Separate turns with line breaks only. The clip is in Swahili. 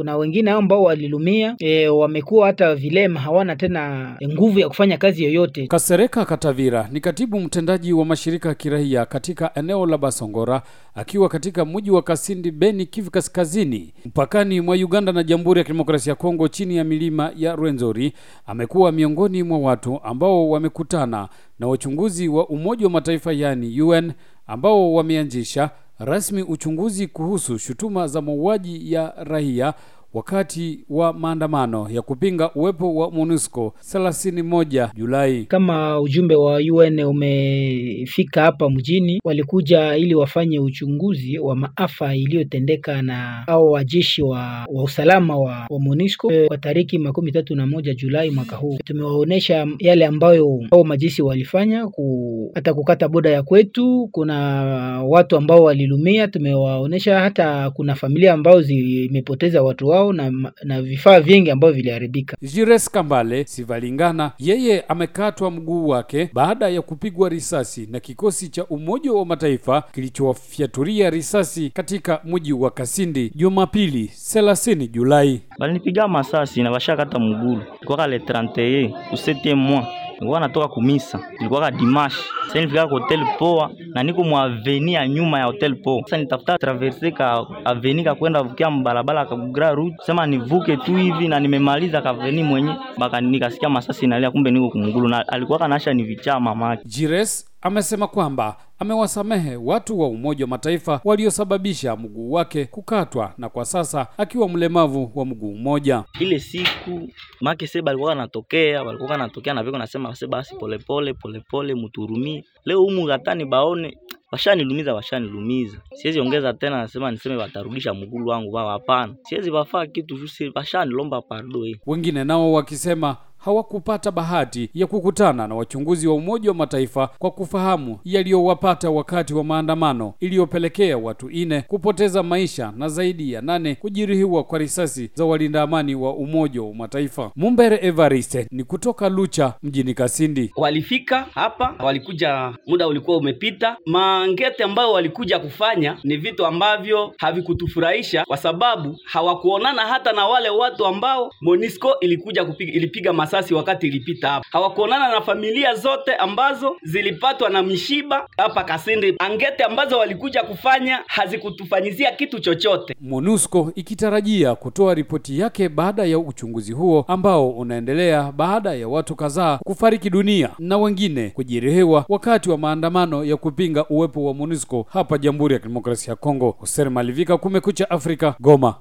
Kuna wengine ambao walilumia e, wamekuwa hata vilema, hawana tena nguvu ya kufanya kazi yoyote.
Kasereka Katavira ni katibu mtendaji wa mashirika ya kiraia katika eneo la Basongora, akiwa katika mji wa Kasindi, Beni, Kivu Kaskazini, mpakani mwa Uganda na Jamhuri ya Kidemokrasia ya Kongo, chini ya milima ya Rwenzori. Amekuwa miongoni mwa watu ambao wamekutana na wachunguzi wa Umoja wa Mataifa yani UN ambao wameanzisha rasmi uchunguzi kuhusu shutuma za mauaji ya raia wakati wa maandamano ya kupinga uwepo wa MONUSCO 31 Julai.
Kama ujumbe wa UN umefika hapa mjini, walikuja ili wafanye uchunguzi wa maafa iliyotendeka na au wajeshi wa, wa usalama wa, wa MONUSCO kwa tariki makumi tatu na moja Julai mwaka huu. Tumewaonyesha yale ambayo au majeshi walifanya ku, hata kukata boda ya kwetu. Kuna watu ambao walilumia, tumewaonyesha hata kuna familia ambao zimepoteza watu wao na, na vifaa vingi ambavyo viliharibika.
Jires Kambale Sivalingana yeye amekatwa mguu wake baada ya kupigwa risasi na kikosi cha Umoja wa Mataifa kilichowafyatulia risasi katika mji wa Kasindi Jumapili 30 Julai.
Balinipiga masasi na bashakata mgulu kwa le 31 u 7 mois nilikuwa natoka kumisa, nilikuwa ka dimash. Sasa nilifika kwa hotel poa na niko mwa aveni ya nyuma ya hotel po. Sasa nitafuta traverse ka aveni ka kwenda vukia mbarabara ka Grand Route, sema nivuke tu hivi na nimemaliza ka aveni mwenye baka nikasikia masasi nalia, kumbe niko kumgulu na alikuwa kanasha ni vichaa mamake.
Jires amesema kwamba amewasamehe watu wa Umoja wa Mataifa waliosababisha mguu wake kukatwa na kwa sasa akiwa mlemavu wa mguu mmoja.
Ile siku make seba alikuwa anatokea, walikuwa anatokea na viko nasema se basi polepole polepole, muturumie leo humu gatani baone washanilumiza washanilumiza, siwezi ongeza tena, nasema niseme watarudisha mgulu wangu wao. Hapana, siwezi wafaa kitu washanilomba pardo.
Wengine nao wakisema hawakupata bahati ya kukutana na wachunguzi wa Umoja wa Mataifa kwa kufahamu yaliyowapata wakati wa maandamano iliyopelekea watu ine kupoteza maisha na zaidi ya nane kujeruhiwa kwa risasi za walinda amani wa Umoja wa Mataifa. Mumbere Evariste ni kutoka Lucha mjini Kasindi.
Walifika hapa, walikuja muda ulikuwa umepita. Mangete ambayo walikuja kufanya ni vitu ambavyo havikutufurahisha kwa sababu hawakuonana hata na wale watu ambao Monisco ilikuja kupiga, ilipiga masasi wakati ilipita hapa. Hawakuonana na familia zote ambazo zilipatwa na mishiba hapa Kasindi. Angete ambazo walikuja kufanya hazikutufanyizia kitu chochote.
MONUSCO ikitarajia kutoa ripoti yake baada ya uchunguzi huo ambao unaendelea baada ya watu kadhaa kufariki dunia na wengine kujeruhiwa wakati wa maandamano ya kupinga uwepo wa MONUSCO hapa Jamhuri ya Kidemokrasia ya Kongo. Hoser Malivika, Kumekucha Afrika, Goma.